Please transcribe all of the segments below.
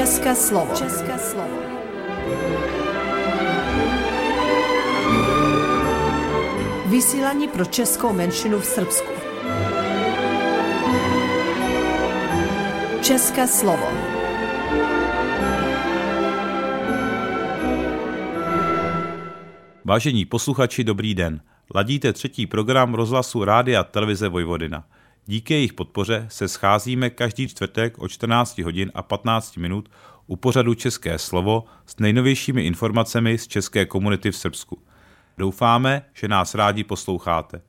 České slovo. České slovo. Vysílání pro českou menšinu v Srbsku. České slovo. Vážení posluchači, dobrý den. Ladíte třetí program rozhlasu Rádia Televize Vojvodina. Díky jejich podpoře se scházíme každý čtvrtek o 14 hodin a 15 minut u pořadu České slovo s nejnovějšími informacemi z české komunity v Srbsku. Doufáme, že nás rádi posloucháte.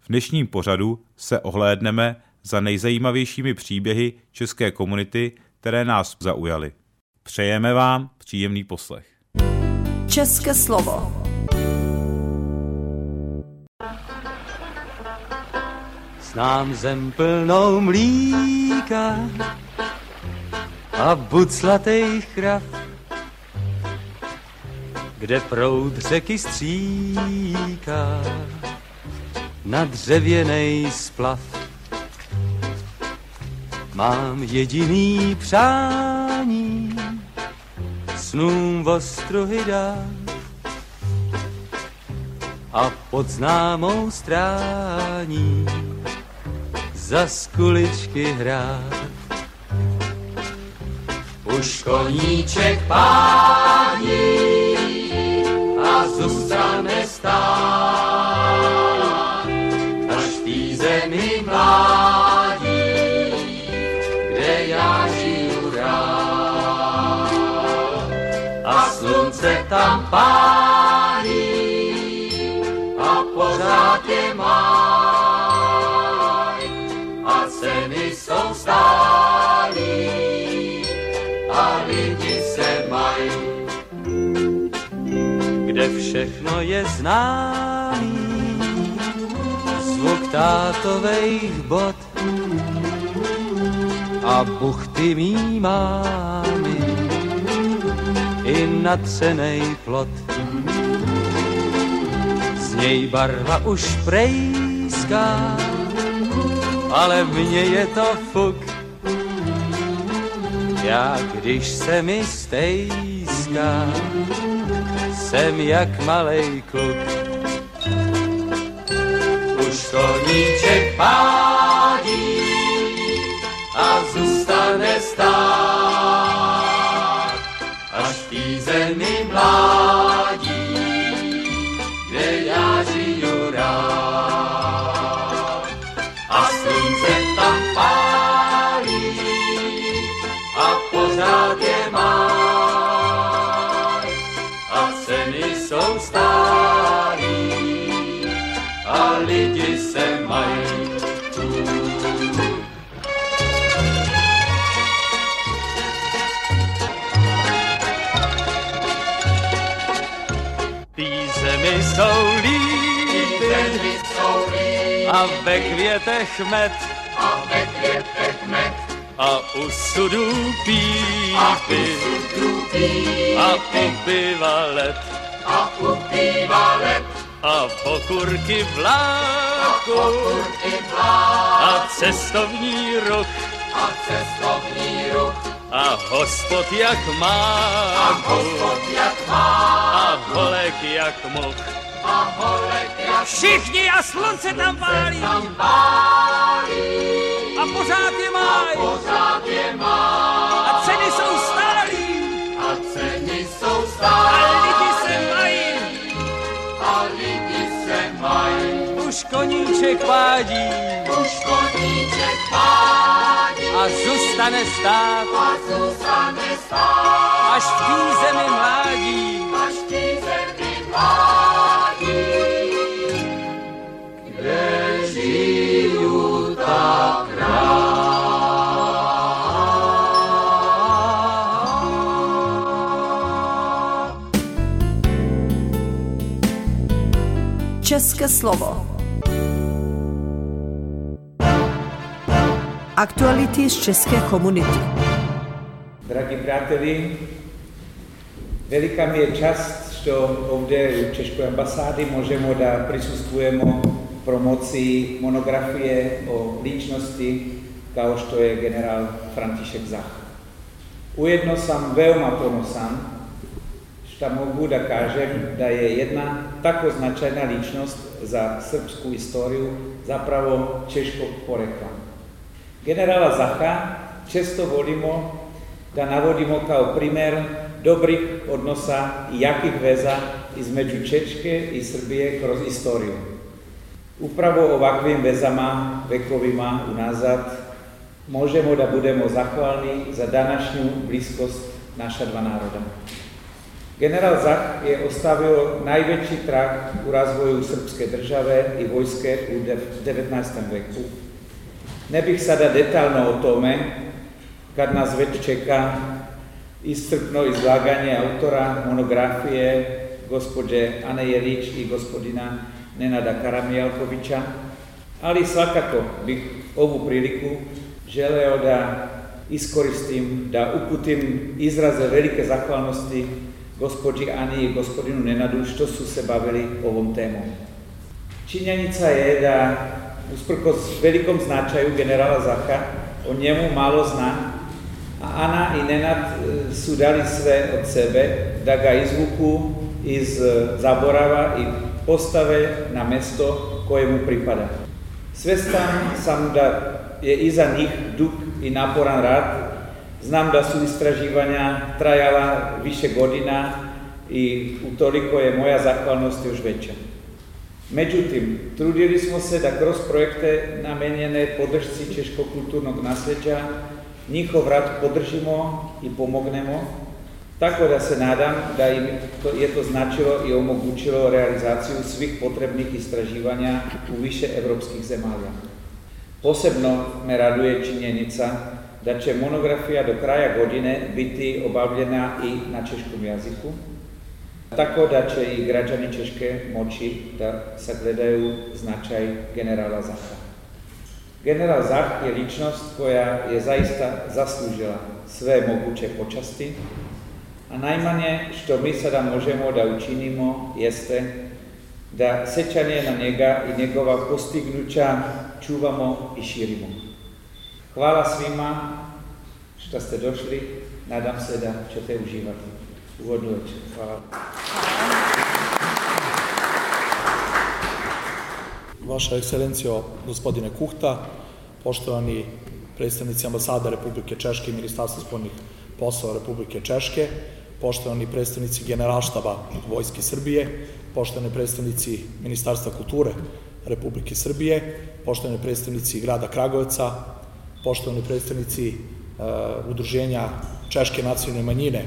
V dnešním pořadu se ohlédneme za nejzajímavějšími příběhy české komunity, které nás zaujaly. Přejeme vám příjemný poslech. České slovo. Znám zem plnou mlíka. A buclatých krav, kde proud řeky stříká. Na dřevěnej splav. Mám jediný přání, snům ostruhy dát a pod známou strání za skuličky hrát. Už koníček pání a zůstane stát, až v zemi mládí, kde já žiju rád. A slunce tam pálí a pořád je má. Všechno je známý, zvuk tátovejch bot a buchty mý mámy i natřenej plot. Z něj barva už prejská, ale mně je to fuk. Já, když se mi stejská, jsem jak malej kluk. A ve květech med. A ve květech med. A u sudů a pípy a u piva led. A upívá let a pokurky a vláku pokurky vlá a cestovní ruch. A cestovní ruch a hospod jak a máku hospod jak má a holek jak moh. a holek jak Všichni a slunce tam pálí. tam pálí. A pořád je máj pořád je má a ceny jsou stálí. A ceny jsou a stálí lidi se mají. a lidi se mají. Už koníček pádí. Už koníček pádí a zůstane stát, a zůstane stát až v té zemi mládí. až ty zemi mládí, kde žiju tak rád. České slovo. Aktuality z české komunity. Dragi prijatelji, velika mi je čast što ovdje u Češkoj ambasadi možemo da prisustvujemo promociji monografije o ličnosti kao što je general František Zach. Ujedno sam veoma ponosan šta mogu da kažem da je jedna tako značajna ličnost za srpsku istoriju zapravo češkog porekla. Generala Zacha često volimo da navodimo kao primer dobrih odnosa i jakih veza između Čečke i Srbije kroz istoriju. Upravo ovakvim vezama, vekovima unazad, možemo da budemo zahvalni za današnju bliskost naša dva naroda. General Zach je ostavio najveći trag u razvoju srpske države i vojske u 19. veku. Ne bih sada detaljno o tome, kad nas već čeka iscrpno izlaganje autora monografije gospođe Ane Jelić i gospodina Nenada Karamijalkovića, ali svakako bih ovu priliku želeo da iskoristim, da uputim izraze velike zahvalnosti gospođi Ani i gospodinu Nenadu što su se bavili ovom temom. Činjenica je da usprkos velikom značaju generala Zaha o njemu malo zna, a Ana i Nenad e, su dali sve od sebe da ga izvuku iz e, zaborava i postave na mesto koje mu pripada. Svestan sam da je iza njih dug i naporan rad Znam da su istraživanja trajala više godina i utoliko je moja zahvalnost još veća. Međutim, trudili smo se da kroz projekte namenjene podršci češkog kulturnog nasljeđa njihov rad podržimo i pomognemo, tako da se nadam da im to, je to značilo i omogućilo realizaciju svih potrebnih istraživanja u više evropskih zemalja. Posebno me raduje činjenica da će monografija do kraja godine biti obavljena i na češkom jaziku, tako da će i građani Češke moći da sagledaju značaj generala Zaha. General Zah je ličnost koja je zaista zaslužila sve moguće počasti, a najmanje što mi sada možemo da učinimo jeste da sećanje na njega i njegova postignuća čuvamo i širimo. Hvala svima što ste došli, nadam se da ćete uživati. Uvodnu večer. Hvala. Vaša ekscelencijo, gospodine Kuhta, poštovani predstavnici ambasada Republike Češke i Ministarstva spoljnih poslova Republike Češke, poštovani predstavnici generalštaba Vojske Srbije, poštovani predstavnici Ministarstva kulture Republike Srbije, poštovani predstavnici grada Kragoveca, poštovani predstavnici uh, udruženja Češke nacionalne manjine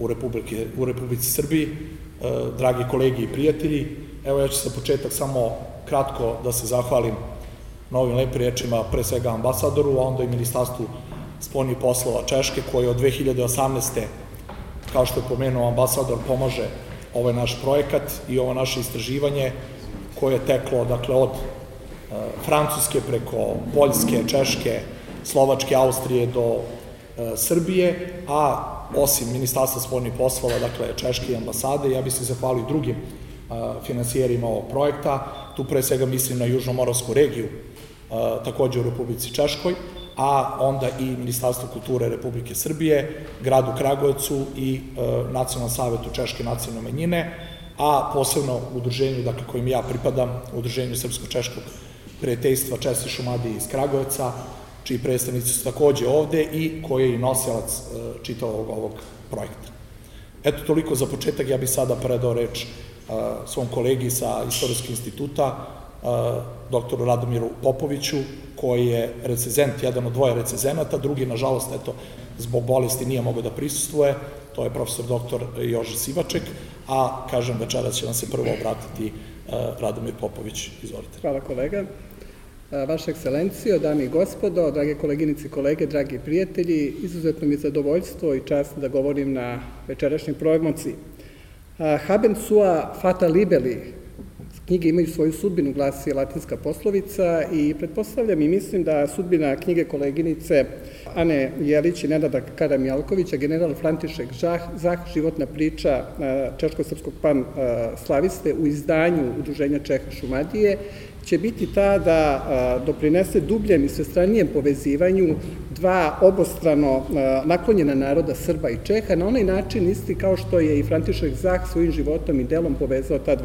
u, Republike, u Republici Srbiji, uh, dragi kolegi i prijatelji, evo ja ću sa početak samo kratko da se zahvalim na ovim lepim rečima, pre svega ambasadoru, a onda i Ministarstvu spoljnih poslova Češke, koji od 2018. kao što je pomenuo ambasador, pomaže ovaj naš projekat i ovo naše istraživanje koje je teklo dakle, od uh, Francuske preko Poljske, Češke, Slovačke, Austrije do e, Srbije, a osim Ministarstva spoljnih poslova, dakle Češke ambasade, ja bih se zahvalio drugim finansijerima ovog projekta, tu pre svega mislim na Južnomoravsku regiju, takođe u Republici Češkoj, a onda i Ministarstvo kulture Republike Srbije, gradu Kragujevcu i Nacionalnom savetu Češke nacionalne manjine, a posebno udruženju, dakle, kojim ja pripadam, udruženju Srpsko-Češkog prijateljstva Česi Šumadije iz Kragujevca, čiji predstavnici su takođe ovde i koji je i nosilac e, čitavog ovog projekta. Eto, toliko za početak, ja bih sada predao reč e, svom kolegi sa Istorijskog instituta, e, doktoru Radomiru Popoviću, koji je recezent, jedan od dvoje recezenata, drugi, nažalost, eto, zbog bolesti nije mogao da prisustuje, to je profesor doktor Jože Sivaček, a, kažem, večeras će vam se prvo obratiti Radomir Popović. Izvolite. Hvala kolega. Vaša ekscelencijo, dame i gospodo, drage koleginice i kolege, dragi prijatelji, izuzetno mi je zadovoljstvo i čast da govorim na večerašnjoj promociji. Haben sua fata libeli, knjige imaju svoju sudbinu, glasi latinska poslovica i pretpostavljam i mislim da sudbina knjige koleginice Ane Jelić i Nenada Karamjalkovića, general František Žah, Zah, životna priča Češko-srpskog pan slaviste u izdanju Udruženja Čeha Šumadije, će biti ta da doprinese dubljem i svestranijem povezivanju dva obostrano naklonjena naroda Srba i Čeha na onaj način isti kao što je i František Zah svojim životom i delom povezao ta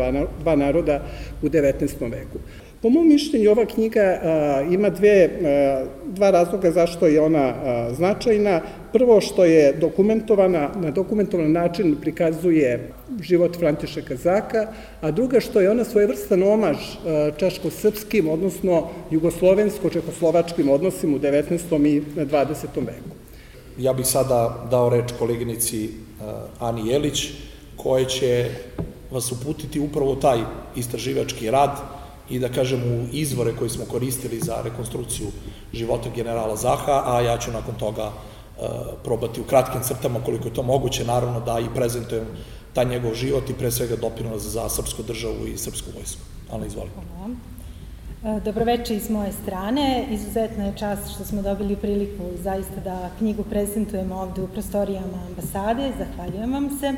dva, naroda u 19. veku. Po mom mišljenju ova knjiga ima dve, dva razloga zašto je ona značajna. Prvo što je dokumentovana, na dokumentovan način prikazuje život Františeka Zaka, a druga što je ona svojevrstan omaž čaško-srpskim, odnosno jugoslovensko-čekoslovačkim odnosima u 19. i 20. veku. Ja bih sada dao reč koleginici Ani Jelić, koja će vas uputiti upravo taj istraživački rad, i da kažem u izvore koje smo koristili za rekonstrukciju života generala Zaha, a ja ću nakon toga e, probati u kratkim crtama koliko je to moguće, naravno da i prezentujem taj njegov život i pre svega doprinos za srpsku državu i srpsku vojsku. Ana, izvoli. Hvala. E, dobroveče iz moje strane. Izuzetna je čast što smo dobili priliku zaista da knjigu prezentujemo ovde u prostorijama ambasade. Zahvaljujem vam se.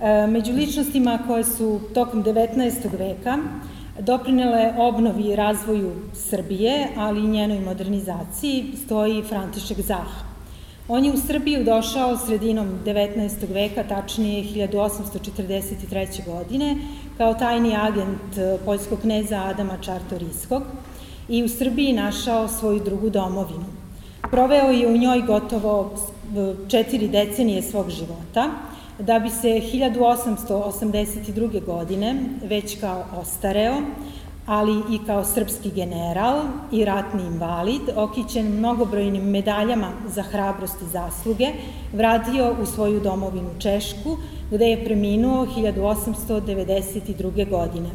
E, među ličnostima koje su tokom 19. veka doprinele obnovi i razvoju Srbije, ali i njenoj modernizaciji, stoji František Zah. On je u Srbiju došao sredinom 19. veka, tačnije 1843. godine, kao tajni agent poljskog kneza Adama Čartoriskog i u Srbiji našao svoju drugu domovinu. Proveo je u njoj gotovo četiri decenije svog života, da bi se 1882. godine već kao ostareo, ali i kao srpski general i ratni invalid, okićen mnogobrojnim medaljama za hrabrost i zasluge, vratio u svoju domovinu Češku, gde je preminuo 1892. godine.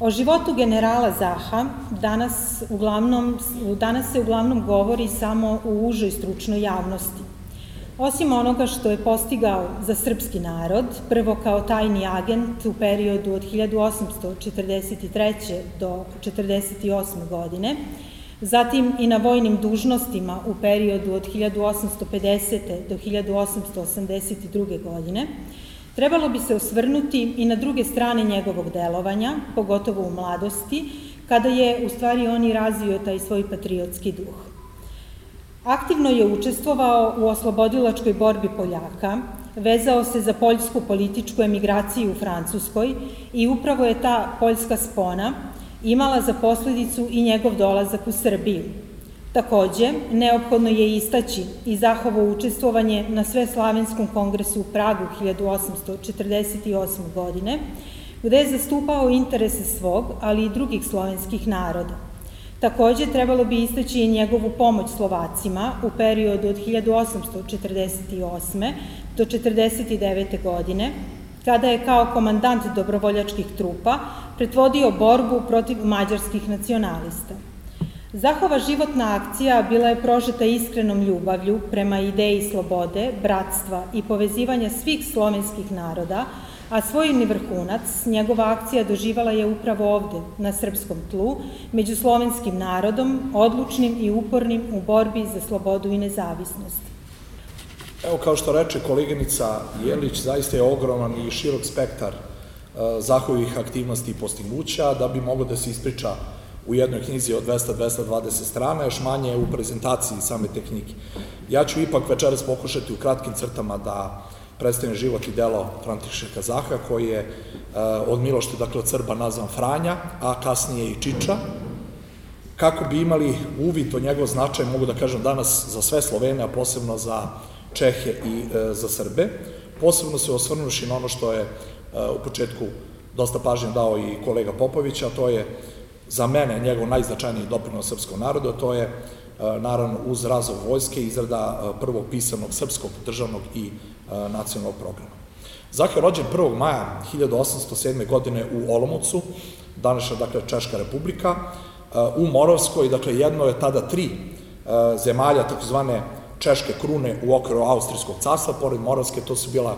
O životu generala Zaha danas, uglavnom, danas se uglavnom govori samo u užoj stručnoj javnosti. Osim onoga što je postigao za srpski narod, prvo kao tajni agent u periodu od 1843. do 48. godine, zatim i na vojnim dužnostima u periodu od 1850. do 1882. godine, trebalo bi se osvrnuti i na druge strane njegovog delovanja, pogotovo u mladosti, kada je u stvari on i razvio taj svoj patriotski duh. Aktivno je učestvovao u oslobodilačkoj borbi Poljaka, vezao se za poljsku političku emigraciju u Francuskoj i upravo je ta poljska spona imala za posledicu i njegov dolazak u Srbiju. Takođe, neophodno je istaći i Zahovo učestvovanje na Sveslavenskom kongresu u Pragu 1848. godine, gde je zastupao interese svog, ali i drugih slovenskih naroda. Takođe, trebalo bi istaći i njegovu pomoć Slovacima u periodu od 1848. do 49. godine, kada je kao komandant dobrovoljačkih trupa pretvodio borbu protiv mađarskih nacionalista. Zahova životna akcija bila je prožeta iskrenom ljubavlju prema ideji slobode, bratstva i povezivanja svih slovenskih naroda, a svojni vrhunac njegova akcija doživala je upravo ovde, na srpskom tlu, među slovenskim narodom, odlučnim i upornim u borbi za slobodu i nezavisnost. Evo, kao što reče koleginica Jelić, zaista je ogroman i širok spektar e, zahovih aktivnosti i postignuća, da bi mogo da se ispriča u jednoj knjizi od 200-220 strana, još manje u prezentaciji same te knjige. Ja ću ipak večeras pokušati u kratkim crtama da predstavljen život i delo Františeka Zaha, koji je uh, od Milošte, dakle od Srba, nazvan Franja, a kasnije i Čiča. Kako bi imali uvid o njegov značaj, mogu da kažem danas za sve Slovene, a posebno za Čehe i uh, za Srbe. Posebno se osvrnuši na ono što je uh, u početku dosta pažnje dao i kolega Popović, a to je za mene njegov najznačajniji doprinos srpskom narodu, a to je naravno uz razvoj vojske izrada prvog pisanog srpskog državnog i nacionalnog programa. Zah je rođen 1. maja 1807. godine u Olomoucu, današnja, dakle, Češka republika, u Moravskoj, dakle, jedno je tada tri zemalja, takozvane Češke krune u okviru Austrijskog carstva, pored Moravske, to su bila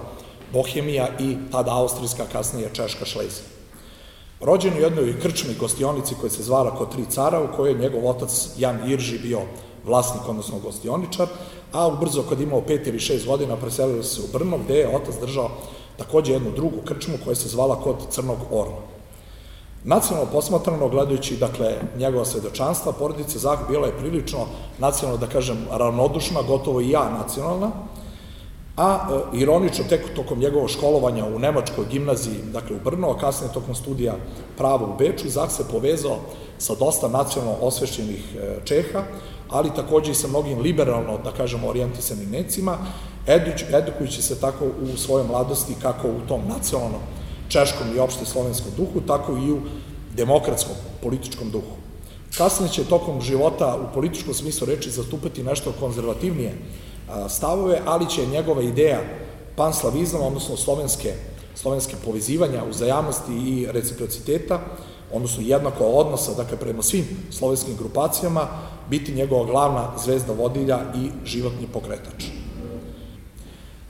Bohemija i tada Austrijska, kasnije Češka Šlezija. Rođen u jednoj krčmi gostionici koja se zvala kod tri cara, u kojoj je njegov otac Jan Irži bio vlasnik, odnosno gostioničar, a ubrzo kad imao pet ili šest godina preselili se u Brno, gde je otac držao takođe jednu drugu krčmu koja se zvala kod Crnog Orla. Nacionalno posmatrano, gledajući dakle, njegova svedočanstva, porodica Zah bila je prilično nacionalno, da kažem, ravnodušna, gotovo i ja nacionalna, a e, ironično tek tokom njegovog školovanja u Nemačkoj gimnaziji, dakle u Brno, a kasnije tokom studija prava u Beču, Zah se povezao sa dosta nacionalno osvešćenih e, Čeha, ali takođe i sa mnogim liberalno, da kažemo, orijentisanim necima, edukujući se tako u svojoj mladosti kako u tom nacionalnom češkom i opšte slovenskom duhu, tako i u demokratskom političkom duhu. Kasnije će tokom života u političkom smislu reči zastupati nešto konzervativnije stavove, ali će njegova ideja panslavizma, odnosno slovenske, slovenske povezivanja, uzajamnosti i reciprociteta, odnosno jednako odnosa, dakle, prema svim slovenskim grupacijama, biti njegova glavna zvezda vodilja i životni pokretač.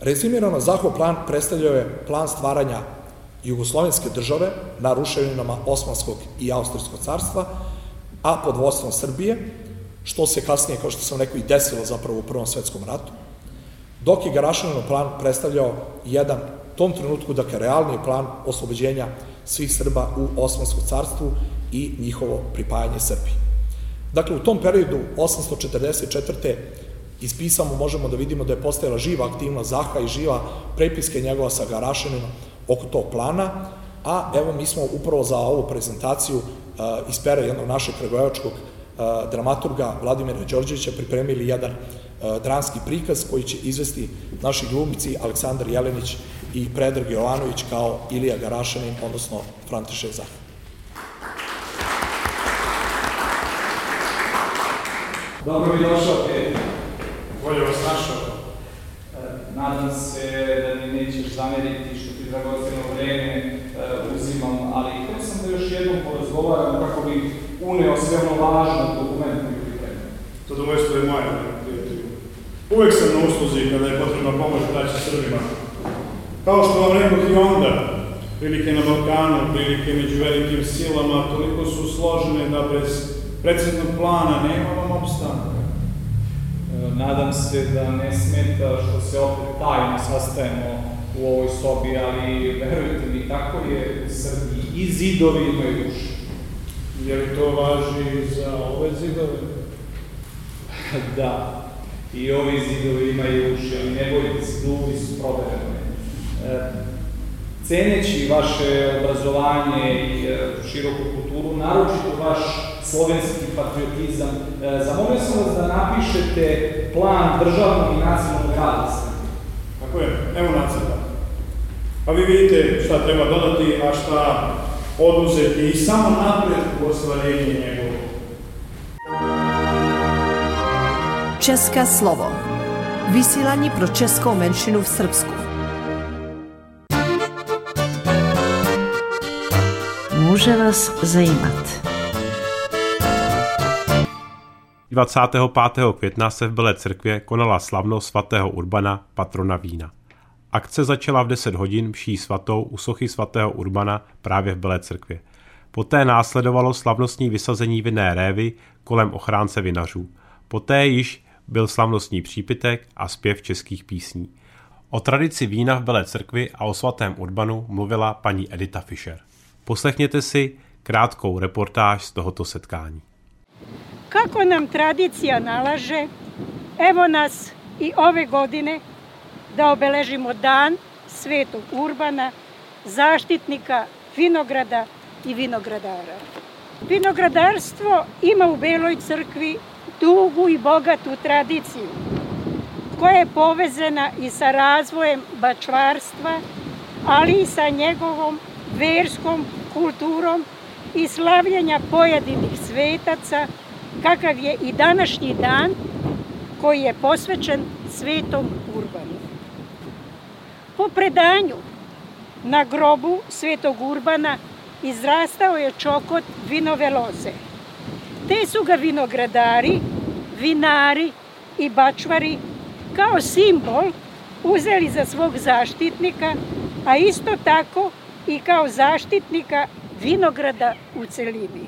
Rezimirano, Zahov plan predstavljao je plan stvaranja jugoslovenske države na ruševinama Osmanskog i Austrijskog carstva, a pod vodstvom Srbije, što se kasnije, kao što sam rekao, i desilo zapravo u Prvom svetskom ratu, dok je Garašanov plan predstavljao jedan tom trenutku, dakle, realni plan oslobođenja svih Srba u Osmanskom carstvu i njihovo pripajanje Srbiji. Dakle, u tom periodu 844. ispisamo, možemo da vidimo da je postojala živa aktivna Zaha i živa prepiske njegova sa Garašanima oko tog plana, a evo mi smo upravo za ovu prezentaciju uh, iz pera jednog našeg kragujevačkog uh, dramaturga Vladimira Đorđevića pripremili jedan uh, dranski prikaz koji će izvesti naši glumici Aleksandar Jelenić i Predrag Jovanović kao Ilija Garašanin, odnosno František Zah. Dobro mi došao, Petar. Bolje vas našao. Nadam se da mi nećeš zameriti što ti dragoceno vreme uh, uzimam, ali htio sam da još jednom porazgovaram kako bi uneo sve ono važno dokument koji pripremam. Zadovoljstvo je moje, prijatelju. Uvek sam na usluzi kada je potrebna pomoć braća Srbima. Kao što vam rekao i onda, prilike na Balkanu, prilike među velikim silama, toliko su složene da bez preciznog plana nema vam opstanka. Nadam se da ne smeta što se opet tajno sastajemo u ovoj sobi, ali verujte mi, tako je u Srbiji. I zidovi imaju uši. Je li to važi za ove zidove? da, i ovi zidovi imaju uši, ali ne bojite se, duvi su proverene. Ceneći vaše obrazovanje i e, široku kulturu, naročito vaš slovenski patriotizam, e, zamolio sam vas da napišete plan državnog i nacionalnog rada Tako je, evo nacrta. Pa vi vidite šta treba dodati, a šta oduzeti i samo napred u ostvarenje njegovog. Česka slovo. Vysielanie pro českou menšinu v Srbsku. Môže vás zajímat. 25. května se v Belé církvě konala slavnost svatého Urbana, patrona vína. Akce začala v 10 hodin mší svatou u sochy svatého Urbana právě v Belé církvě. Poté následovalo slavnostní vysazení vinné révy kolem ochránce vinařů. Poté již byl slavnostní přípitek a zpěv českých písní. O tradici vína v Belé církvi a o svatém Urbanu mluvila paní Edita Fischer. Poslechněte si krátkou reportáž z tohoto setkání. Kako nam tradicija nalaže, evo nas i ove godine da obeležimo dan Svetog Urbana, zaštitnika vinograda i vinogradara. Vinogradarstvo ima u Beloj crkvi dugu i bogatu tradiciju, koja je povezana i sa razvojem bačvarstva, ali i sa njegovom verskom kulturom i slavljenja pojedinih svetaca, kakav je i današnji dan koji je posvećen svetom Urbanu. Po predanju na grobu svetog Urbana izrastao je čokot vinove loze. Te su ga vinogradari, vinari i bačvari kao simbol uzeli za svog zaštitnika, a isto tako i kao zaštitnika vinograda u celini.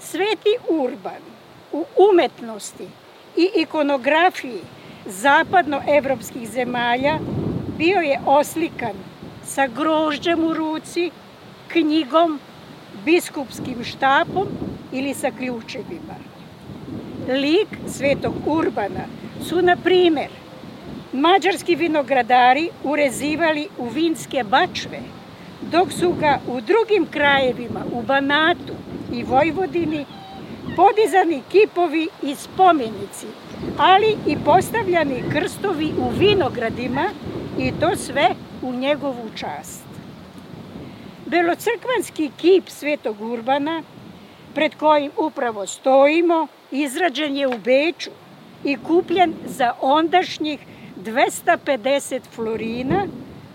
Sveti Urban u umetnosti i ikonografiji zapadnoevropskih zemalja bio je oslikan sa grožđem u ruci, knjigom, biskupskim štapom ili sa ključevima. Lik svetog Urbana su, na primer, mađarski vinogradari urezivali u vinske bačve, dok su ga u drugim krajevima, u Banatu i Vojvodini, podizani kipovi i spomenici, ali i postavljani krstovi u vinogradima i to sve u njegovu čast. Belocrkvanski kip Svetog Urbana, pred kojim upravo stojimo, izrađen je u Beču i kupljen za ondašnjih 250 florina,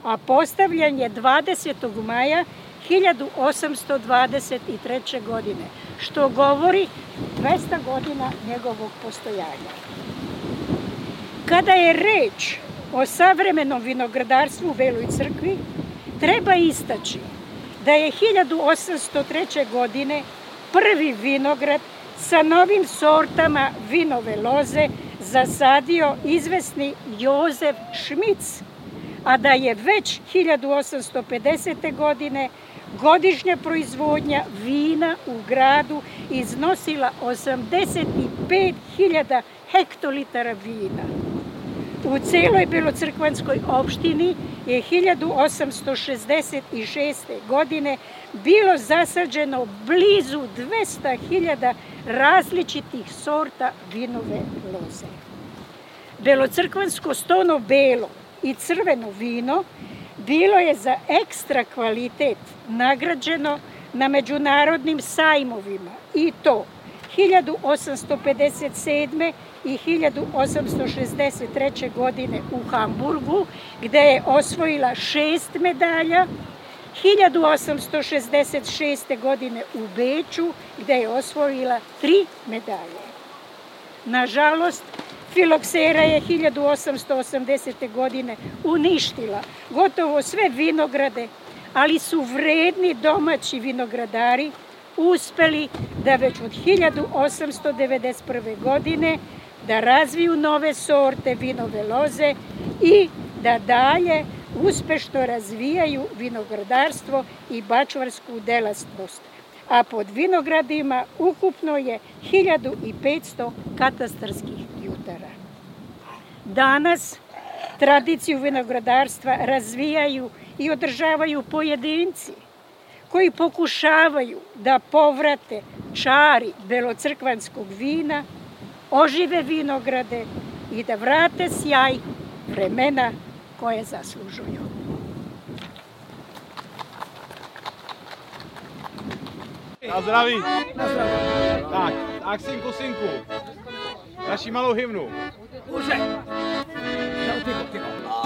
a postavljen je 20. maja 1823. godine, što govori 200 godina njegovog postojanja. Kada je reč o savremenom vinogradarstvu u Beloj crkvi, treba istaći da je 1803. godine prvi vinograd sa novim sortama vinove loze zasadio izvesni Jozef Šmic, a da je već 1850. godine godišnja proizvodnja vina u gradu iznosila 85.000 hektolitara vina. U celoj Belocrkvanskoj opštini je 1866. godine bilo zasađeno blizu 200.000 različitih sorta vinove loze. Belocrkvansko stono belo i crveno vino bilo je za ekstra kvalitet nagrađeno na međunarodnim sajmovima i to 1857. i 1863. godine u Hamburgu, gde je osvojila šest medalja, 1866. godine u Beču, gde je osvojila tri medalje. Nažalost, Filoksera je 1880. godine uništila gotovo sve vinograde, ali su vredni domaći vinogradari uspeli da već od 1891. godine da razviju nove sorte vinove loze i da dalje uspešno razvijaju vinogradarstvo i bačvarsku delastnost. A pod vinogradima ukupno je 1500 katastarskih jutara. Danas tradiciju vinogradarstva razvijaju i održavaju pojedinci koji pokušavaju da povrate čari belocrkvanskog vina, ožive vinograde i da vrate sjaj vremena koje zaslužuju. Na zdraví. Na zdraví. Tak, tak synku, synku. naší malou hymnu. Už. No, tyho, tyho.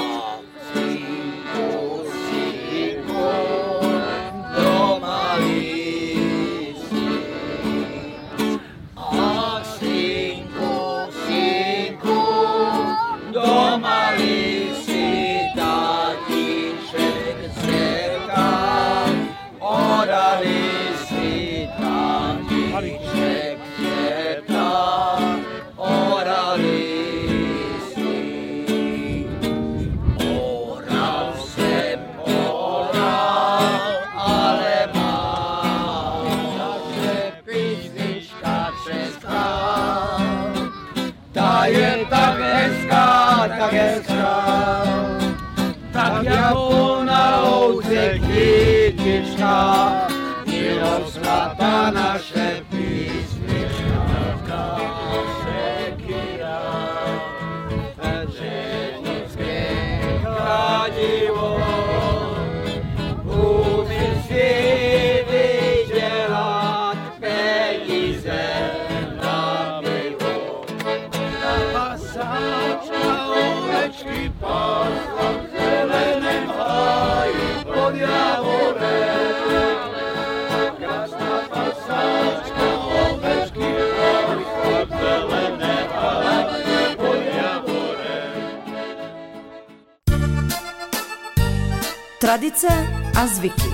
Tradice a zvyky.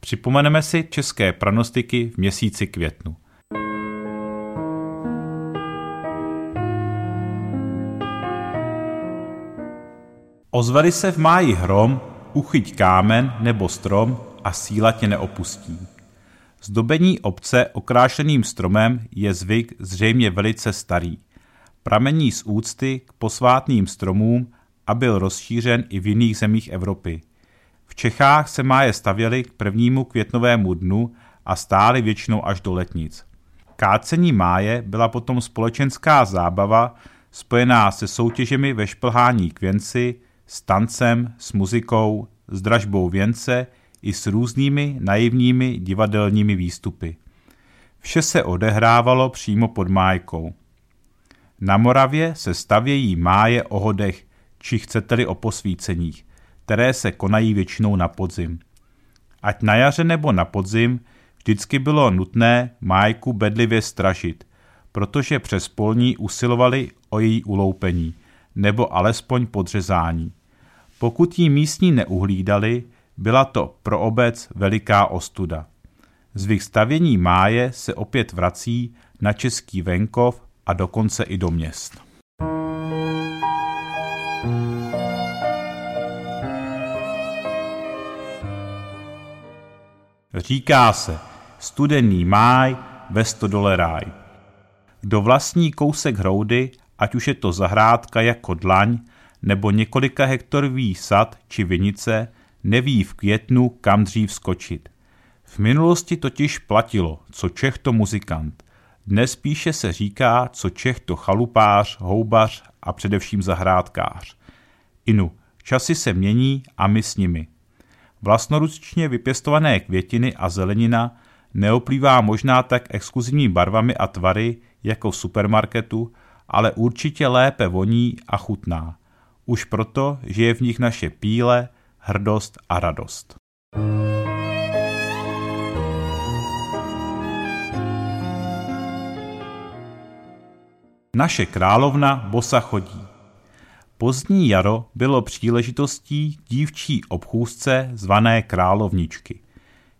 Připomeneme si české pranostiky v měsíci květnu. Ozvali se v máji hrom, uchyť kámen nebo strom a síla tě neopustí. Zdobení obce okrášleným stromem je zvyk zřejmě velice starý. Pramení z úcty k posvátným stromům a byl rozšířen i v jiných zemích Evropy. V Čechách se máje stavěly k prvnímu květnovému dnu a stály většinou až do letnic. Kácení máje byla potom společenská zábava spojená se soutěžemi ve šplhání k věnci, s tancem, s muzikou, s dražbou věnce i s různými naivními divadelními výstupy. Vše se odehrávalo přímo pod májkou. Na Moravě se stavějí máje o hodech, či chcete-li o posvíceních, které se konají většinou na podzim. Ať na jaře nebo na podzim, vždycky bylo nutné májku bedlivě stražit, protože přes polní usilovali o její uloupení, nebo alespoň podřezání. Pokud jí místní neuhlídali, byla to pro obec veliká ostuda. Zvyk stavění máje se opět vrací na český venkov a dokonce i do měst. Říká se, studený máj ve stodole ráj. Kdo vlastní kousek hroudy, ať už je to zahrádka jako dlaň, nebo několika hektorový sad či vinice, neví v květnu, kam dřív skočit. V minulosti totiž platilo, co Čech to muzikant. Dnes spíše se říká, co Čech to chalupář, houbař a především zahrádkář. Inu, časy se mění a my s nimi. Vlastnoručně vypěstované květiny a zelenina neoplývá možná tak exkluzivní barvami a tvary jako v supermarketu, ale určitě lépe voní a chutná. Už proto, že je v nich naše píle, hrdost a radost. Naše královna bosa chodí. Pozdní jaro bylo příležitostí dívčí obchůzce zvané královničky.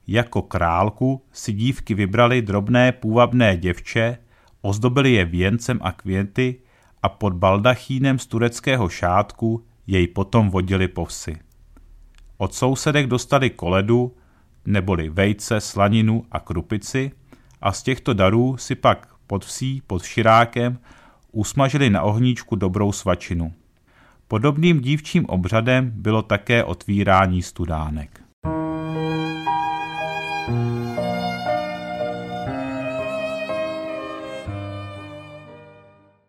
Jako králku si dívky vybrali drobné půvabné děvče, ozdobili je věncem a květy a pod baldachínem z tureckého šátku jej potom vodili po vsi. Od sousedek dostali koledu, neboli vejce, slaninu a krupici a z těchto darů si pak pod vsí, pod širákem, usmažili na ohníčku dobrou svačinu. Podobným dívčím obřadem bylo také otvírání studánek.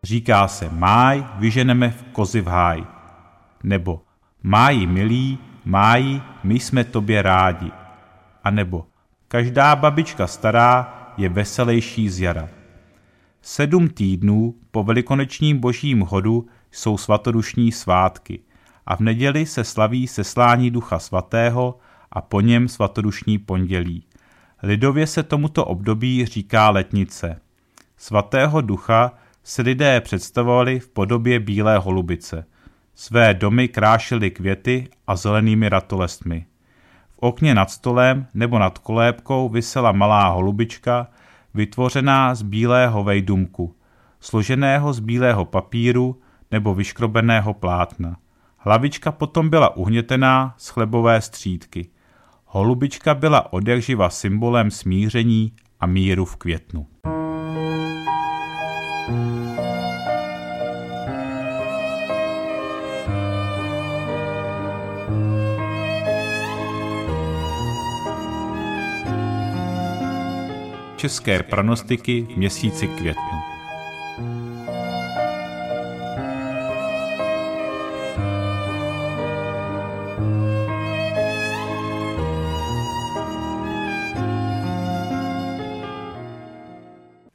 Říká se máj, vyženeme v kozy v háj. Nebo máji milí, máji, my jsme tobě rádi. A nebo každá babička stará je veselější z jara. Sedm týdnů po velikonočním božím hodu jsou svatodušní svátky a v neděli se slaví seslání ducha svatého a po něm svatodušní pondělí. Lidově se tomuto období říká letnice. Svatého ducha si lidé představovali v podobě bílé holubice. Své domy krášily květy a zelenými ratolestmi. V okně nad stolem nebo nad kolébkou vysela malá holubička, vytvořená z bílého vejdumku, složeného z bílého papíru nebo vyškrobeného plátna. Hlavička potom byla uhnětená z chlebové střídky. Holubička byla odjakživa symbolem smíření a míru v květnu. České pranostiky v měsíci květnu.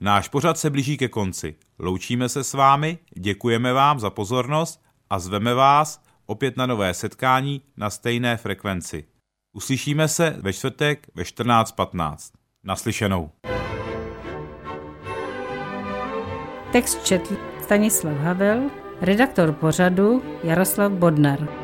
Náš pořad se blíží ke konci. Loučíme se s vámi, děkujeme vám za pozornost a zveme vás opět na nové setkání na stejné frekvenci. Uslyšíme se ve čtvrtek ve 14.15. Naslyšenou. Text četl Stanislav Havel, redaktor pořadu Jaroslav Bodnar.